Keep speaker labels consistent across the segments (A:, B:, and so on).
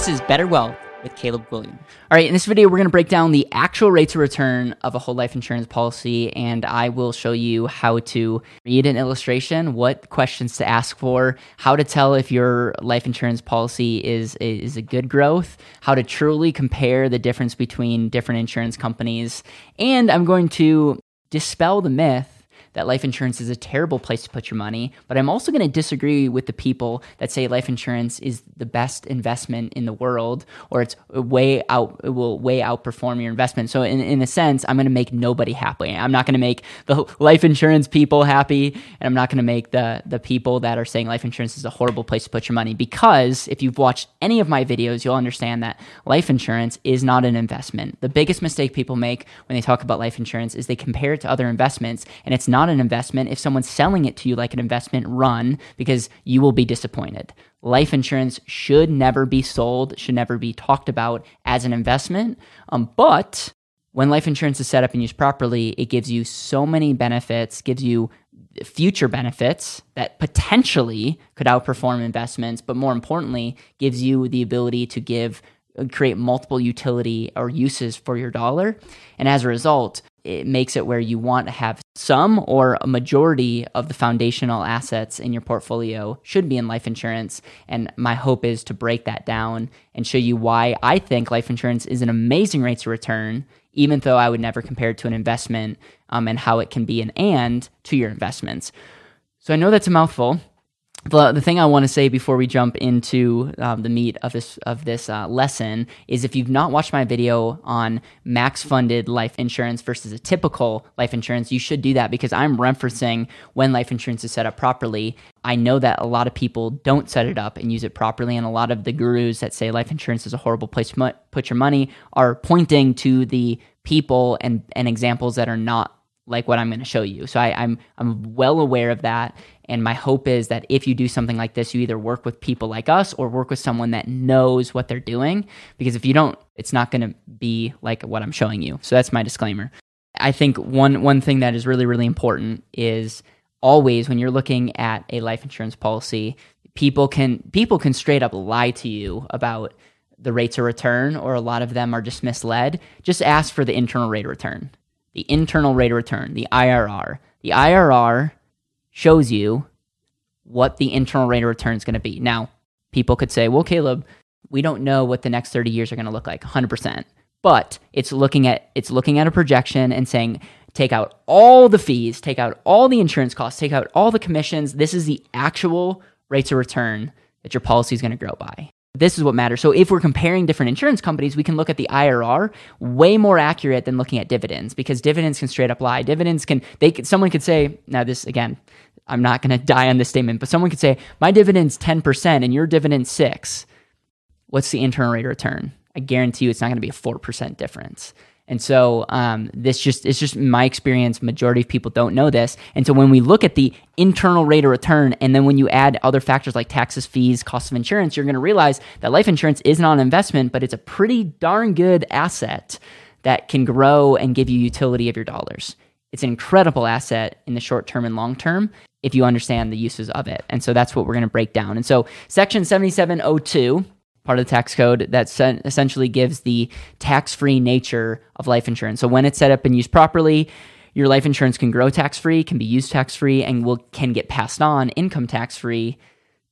A: This is Better Wealth with Caleb Guilliams. All right, in this video, we're going to break down the actual rates of return of a whole life insurance policy, and I will show you how to read an illustration, what questions to ask for, how to tell if your life insurance policy is, is a good growth, how to truly compare the difference between different insurance companies, and I'm going to dispel the myth that life insurance is a terrible place to put your money, but I'm also going to disagree with the people that say life insurance is the best investment in the world or it's way out it will way outperform your investment. So in, in a sense, I'm going to make nobody happy. I'm not going to make the life insurance people happy and I'm not going to make the the people that are saying life insurance is a horrible place to put your money because if you've watched any of my videos, you'll understand that life insurance is not an investment. The biggest mistake people make when they talk about life insurance is they compare it to other investments and it's not not an investment if someone's selling it to you like an investment run because you will be disappointed. Life insurance should never be sold, should never be talked about as an investment. Um, but when life insurance is set up and used properly, it gives you so many benefits, gives you future benefits that potentially could outperform investments, but more importantly, gives you the ability to give create multiple utility or uses for your dollar. And as a result, it makes it where you want to have some or a majority of the foundational assets in your portfolio should be in life insurance. And my hope is to break that down and show you why I think life insurance is an amazing rate of return, even though I would never compare it to an investment um, and how it can be an and to your investments. So I know that's a mouthful the, the thing I want to say before we jump into um, the meat of this of this uh, lesson is if you've not watched my video on max funded life insurance versus a typical life insurance, you should do that because I'm referencing when life insurance is set up properly. I know that a lot of people don't set it up and use it properly, and a lot of the gurus that say life insurance is a horrible place to put your money are pointing to the people and, and examples that are not like what I'm going to show you. So I, I'm I'm well aware of that, and my hope is that if you do something like this, you either work with people like us or work with someone that knows what they're doing. Because if you don't, it's not going to be like what I'm showing you. So that's my disclaimer. I think one one thing that is really really important is always when you're looking at a life insurance policy, people can people can straight up lie to you about the rates of return, or a lot of them are just misled. Just ask for the internal rate of return the internal rate of return, the IRR. The IRR shows you what the internal rate of return is going to be. Now, people could say, well, Caleb, we don't know what the next 30 years are going to look like 100%. But it's looking at it's looking at a projection and saying take out all the fees, take out all the insurance costs, take out all the commissions. This is the actual rates of return that your policy is going to grow by. This is what matters. So if we're comparing different insurance companies, we can look at the IRR way more accurate than looking at dividends because dividends can straight up lie. Dividends can they could, someone could say now this again, I'm not going to die on this statement, but someone could say my dividend's 10% and your dividend's 6. What's the internal rate of return? I guarantee you it's not going to be a 4% difference. And so um, this just it's just my experience. Majority of people don't know this. And so when we look at the internal rate of return, and then when you add other factors like taxes, fees, cost of insurance, you're going to realize that life insurance is not an investment, but it's a pretty darn good asset that can grow and give you utility of your dollars. It's an incredible asset in the short term and long term if you understand the uses of it. And so that's what we're going to break down. And so section 7702 part of the tax code that essentially gives the tax free nature of life insurance. So when it's set up and used properly, your life insurance can grow tax free, can be used tax free, and will can get passed on income tax free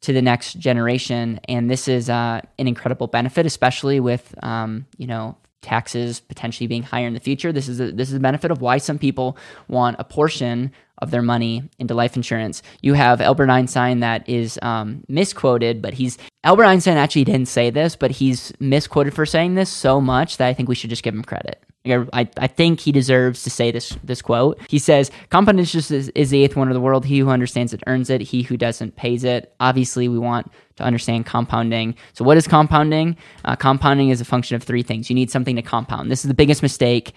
A: to the next generation. And this is uh, an incredible benefit, especially with um, you know taxes potentially being higher in the future. This is a, this is a benefit of why some people want a portion of their money into life insurance. You have Albert Einstein that is um, misquoted, but he's Albert Einstein actually didn't say this, but he's misquoted for saying this so much that I think we should just give him credit. I, I think he deserves to say this this quote. He says, "Compound interest is, is the eighth wonder of the world. He who understands it earns it. He who doesn't pays it." Obviously, we want to understand compounding. So, what is compounding? Uh, compounding is a function of three things. You need something to compound. This is the biggest mistake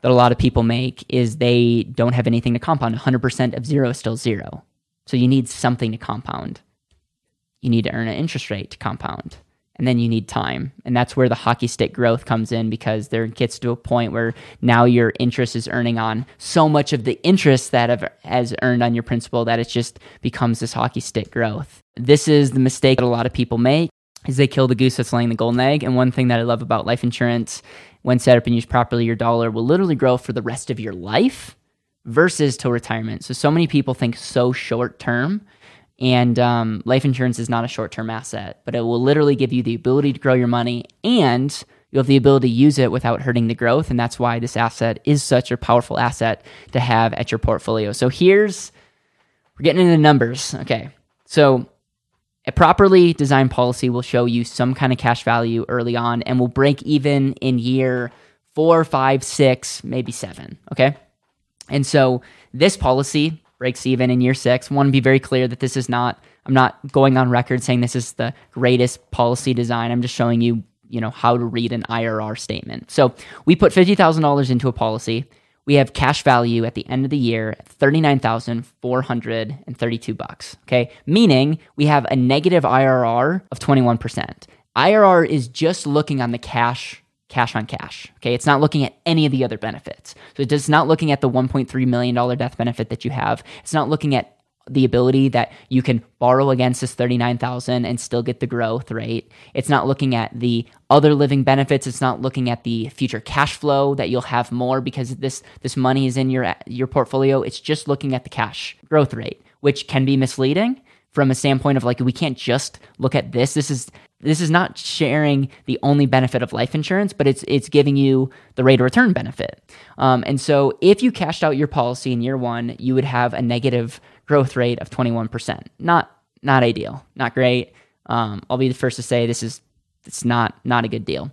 A: that a lot of people make is they don't have anything to compound. 100% of zero is still zero. So you need something to compound. You need to earn an interest rate to compound. And then you need time. And that's where the hockey stick growth comes in because there gets to a point where now your interest is earning on so much of the interest that have, has earned on your principal that it just becomes this hockey stick growth. This is the mistake that a lot of people make is they kill the goose that's laying the golden egg. And one thing that I love about life insurance, when set up and used properly, your dollar will literally grow for the rest of your life versus till retirement. So, so many people think so short term. And um, life insurance is not a short term asset, but it will literally give you the ability to grow your money and you have the ability to use it without hurting the growth. And that's why this asset is such a powerful asset to have at your portfolio. So here's, we're getting into numbers. Okay. So a properly designed policy will show you some kind of cash value early on and will break even in year four, five, six, maybe seven. Okay. And so this policy breaks even in year six. I want to be very clear that this is not, I'm not going on record saying this is the greatest policy design. I'm just showing you you know how to read an IRR statement. So we put fifty thousand dollars into a policy. We have cash value at the end of the year thirty nine thousand four hundred and thirty two bucks. Okay, meaning we have a negative IRR of twenty one percent. IRR is just looking on the cash cash on cash. Okay, it's not looking at any of the other benefits. So it's not looking at the 1.3 million dollar death benefit that you have. It's not looking at the ability that you can borrow against this 39,000 and still get the growth, right? It's not looking at the other living benefits, it's not looking at the future cash flow that you'll have more because this this money is in your your portfolio. It's just looking at the cash growth rate, which can be misleading from a standpoint of like we can't just look at this. This is this is not sharing the only benefit of life insurance, but it's it's giving you the rate of return benefit. Um, and so, if you cashed out your policy in year one, you would have a negative growth rate of 21%. Not not ideal, not great. Um, I'll be the first to say this is it's not not a good deal.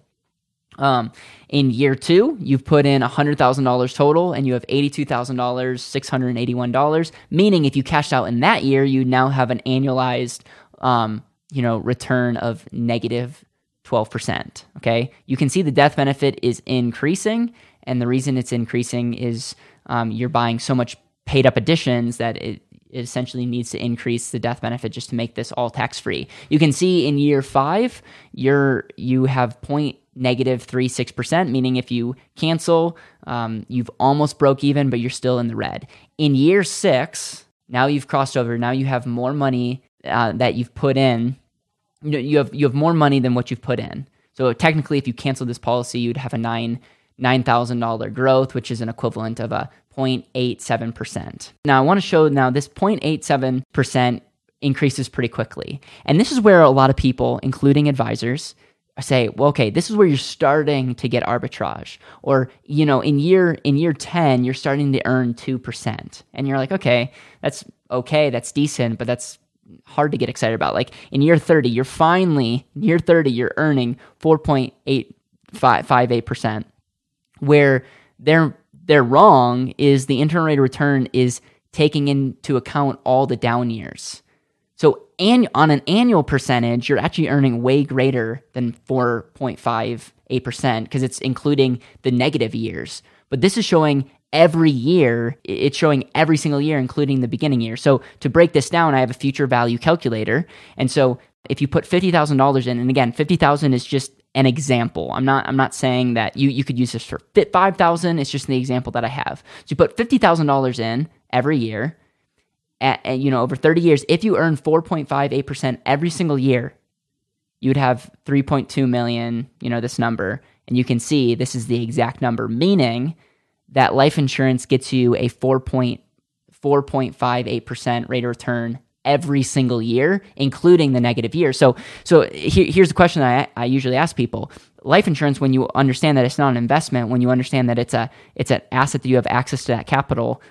A: Um, in year two, you've put in $100,000 total and you have $82,000, $681, meaning if you cashed out in that year, you now have an annualized, um, you know, return of negative 12%. Okay. You can see the death benefit is increasing. And the reason it's increasing is um, you're buying so much paid up additions that it, it essentially needs to increase the death benefit just to make this all tax free. You can see in year five, you're you have point negative three six percent, meaning if you cancel, um, you've almost broke even, but you're still in the red. In year six, now you've crossed over. Now you have more money uh, that you've put in. You have you have more money than what you've put in. So technically, if you cancel this policy, you'd have a nine nine thousand dollar growth, which is an equivalent of a 0.87%. Now, I want to show now this 0.87% increases pretty quickly. And this is where a lot of people, including advisors, say, well, okay, this is where you're starting to get arbitrage. Or, you know, in year in year 10, you're starting to earn 2%. And you're like, okay, that's okay, that's decent, but that's hard to get excited about. Like in year 30, you're finally, year 30, you're earning 4.858%, where they're they're wrong is the internal rate of return is taking into account all the down years. So an, on an annual percentage, you're actually earning way greater than 4.58% because it's including the negative years. But this is showing every year, it's showing every single year, including the beginning year. So to break this down, I have a future value calculator. And so if you put $50,000 in, and again, 50,000 is just an example. I'm not I'm not saying that you you could use this for fit 5000, it's just the example that I have. So you put $50,000 in every year at, at, you know over 30 years if you earn 4.58% every single year, you'd have 3.2 million, you know this number, and you can see this is the exact number meaning that life insurance gets you a 4.4.58% rate of return every single year, including the negative year. So, so here's the question that I, I usually ask people: Life insurance, when you understand that it's not an investment, when you understand that it's a it's an asset that you have access to that capital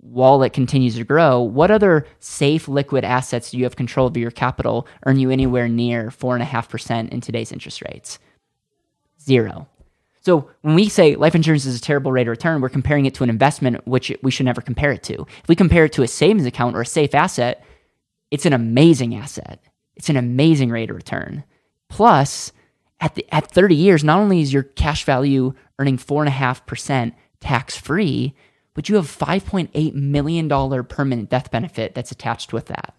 A: while it continues to grow, what other safe liquid assets do you have control over your capital earn you anywhere near four and a half percent in today's interest rates? Zero. So when we say life insurance is a terrible rate of return, we're comparing it to an investment, which we should never compare it to. If we compare it to a savings account or a safe asset, it's an amazing asset. It's an amazing rate of return. Plus, at the, at 30 years, not only is your cash value earning four and a half percent tax free, but you have $5.8 million permanent death benefit that's attached with that.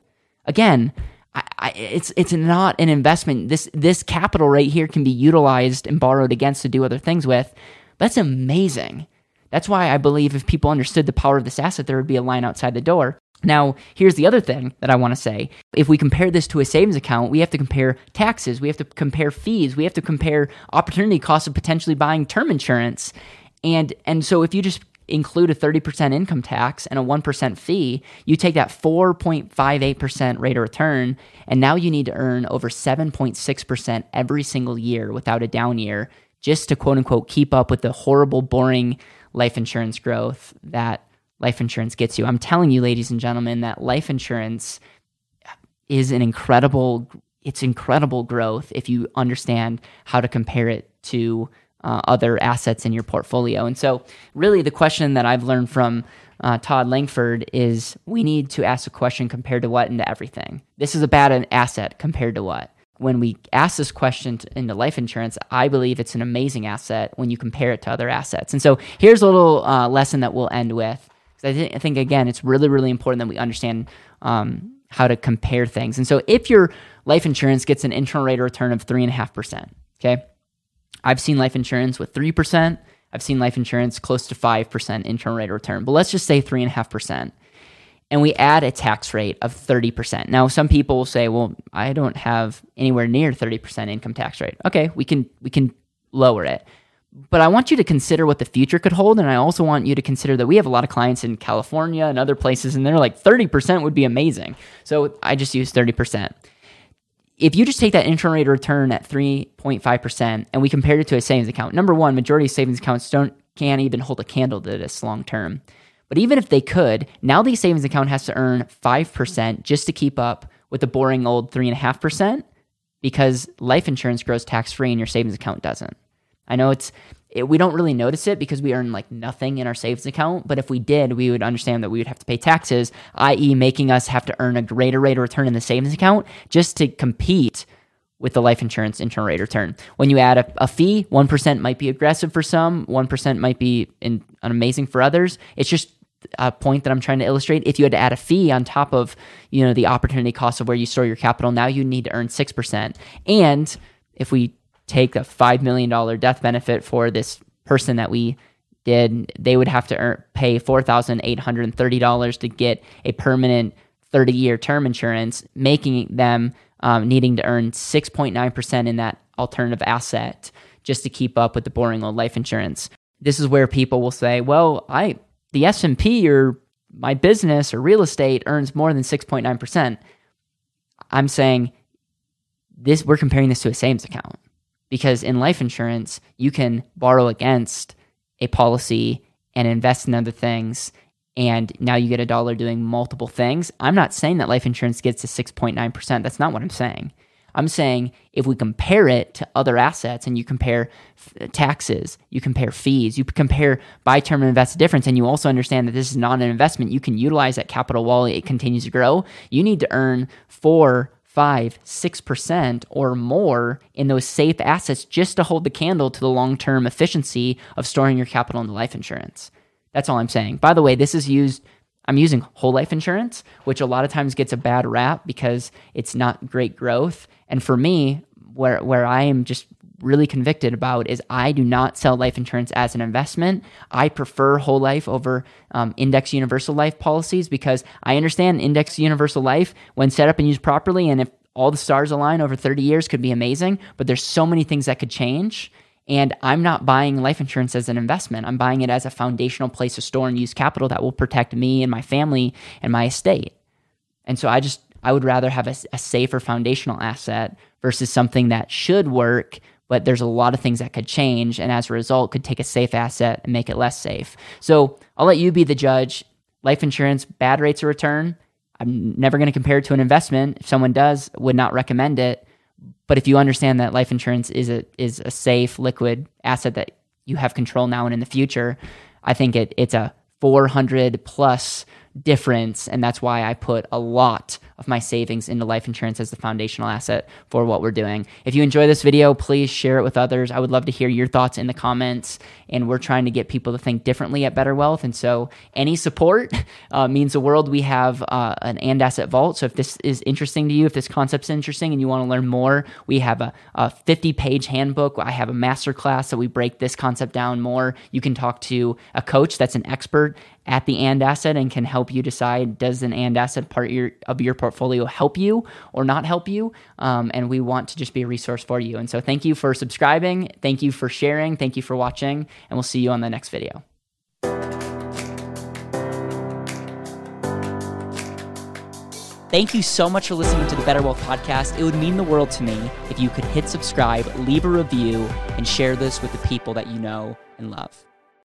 A: Again, I, I, it's it's not an investment. This this capital right here can be utilized and borrowed against to do other things with. That's amazing. That's why I believe if people understood the power of this asset, there would be a line outside the door. Now, here's the other thing that I want to say. If we compare this to a savings account, we have to compare taxes, we have to compare fees, we have to compare opportunity costs of potentially buying term insurance. And and so if you just include a 30% income tax and a 1% fee, you take that 4.58% rate of return, and now you need to earn over 7.6% every single year without a down year just to quote unquote keep up with the horrible, boring life insurance growth that life insurance gets you. I'm telling you, ladies and gentlemen, that life insurance is an incredible it's incredible growth if you understand how to compare it to uh, other assets in your portfolio. And so, really, the question that I've learned from uh, Todd Langford is we need to ask a question compared to what into everything. This is about an asset compared to what? When we ask this question to, into life insurance, I believe it's an amazing asset when you compare it to other assets. And so, here's a little uh, lesson that we'll end with. I, th- I, think, again, it's really, really important that we understand um, how to compare things. And so, if your life insurance gets an internal rate of return of 3.5%, okay? I've seen life insurance with 3%. I've seen life insurance close to 5% internal rate of return, but let's just say 3.5%. And we add a tax rate of 30%. Now, some people will say, well, I don't have anywhere near 30% income tax rate. Okay, we can, we can lower it. But I want you to consider what the future could hold. And I also want you to consider that we have a lot of clients in California and other places, and they're like 30% would be amazing. So I just use 30% if you just take that internal rate of return at 3.5% and we compare it to a savings account, number one, majority of savings accounts don't can't even hold a candle to this long term. But even if they could, now the savings account has to earn 5% just to keep up with the boring old 3.5% because life insurance grows tax free and your savings account doesn't. I know it's it, we don't really notice it because we earn like nothing in our savings account. But if we did, we would understand that we would have to pay taxes, i.e., making us have to earn a greater rate of return in the savings account just to compete with the life insurance internal rate of return. When you add a, a fee, 1% might be aggressive for some, 1% might be in, amazing for others. It's just a point that I'm trying to illustrate. If you had to add a fee on top of, you know, the opportunity cost of where you store your capital, now you need to earn 6%. And if we take a $5 million death benefit for this person that we did, they would have to earn, pay $4,830 to get a permanent 30 year term insurance, making them um, needing to earn 6.9% in that alternative asset just to keep up with the boring old life insurance. This is where people will say, well, I the S&P or my business or real estate earns more than 6.9%. I'm saying this we're comparing this to a savings account because in life insurance, you can borrow against a policy and invest in other things. And now you get a dollar doing multiple things. I'm not saying that life insurance gets to 6.9%. That's not what I'm saying. I'm saying if we compare it to other assets and you compare f- taxes, you compare fees, you compare buy term and invest difference, and you also understand that this is not an investment, you can utilize that capital while it continues to grow. You need to earn four five, six percent or more in those safe assets just to hold the candle to the long term efficiency of storing your capital into life insurance. That's all I'm saying. By the way, this is used. I'm using whole life insurance, which a lot of times gets a bad rap because it's not great growth. And for me, where where I am just really convicted about is I do not sell life insurance as an investment. I prefer whole life over um, index universal life policies because I understand index universal life, when set up and used properly, and if all the stars align over 30 years, could be amazing. But there's so many things that could change. And I'm not buying life insurance as an investment. I'm buying it as a foundational place to store and use capital that will protect me and my family and my estate. And so I just, I would rather have a, a safer foundational asset versus something that should work but there's a lot of things that could change and as a result could take a safe asset and make it less safe. So I'll let you be the judge. Life insurance, bad rates of return. I'm never going to compare it to an investment. If someone does, would not recommend it. But if you understand that life insurance is a is a safe, liquid asset that you have control now and in the future, I think it it's a 400 plus difference. And that's why I put a lot of my savings into life insurance as the foundational asset for what we're doing. If you enjoy this video, please share it with others. I would love to hear your thoughts in the comments. And we're trying to get people to think differently at Better Wealth. And so any support uh, means the world. We have uh, an and asset vault. So if this is interesting to you, if this concept's interesting and you want to learn more, we have a, a 50 page handbook. I have a master class that we break this concept down more. You can talk to a coach that's an expert at the and asset and can help you decide does an and asset part of your, of your portfolio help you or not help you. Um, and we want to just be a resource for you. And so thank you for subscribing. Thank you for sharing. Thank you for watching. And we'll see you on the next video. Thank you so much for listening to the Better Wealth Podcast. It would mean the world to me if you could hit subscribe, leave a review, and share this with the people that you know and love.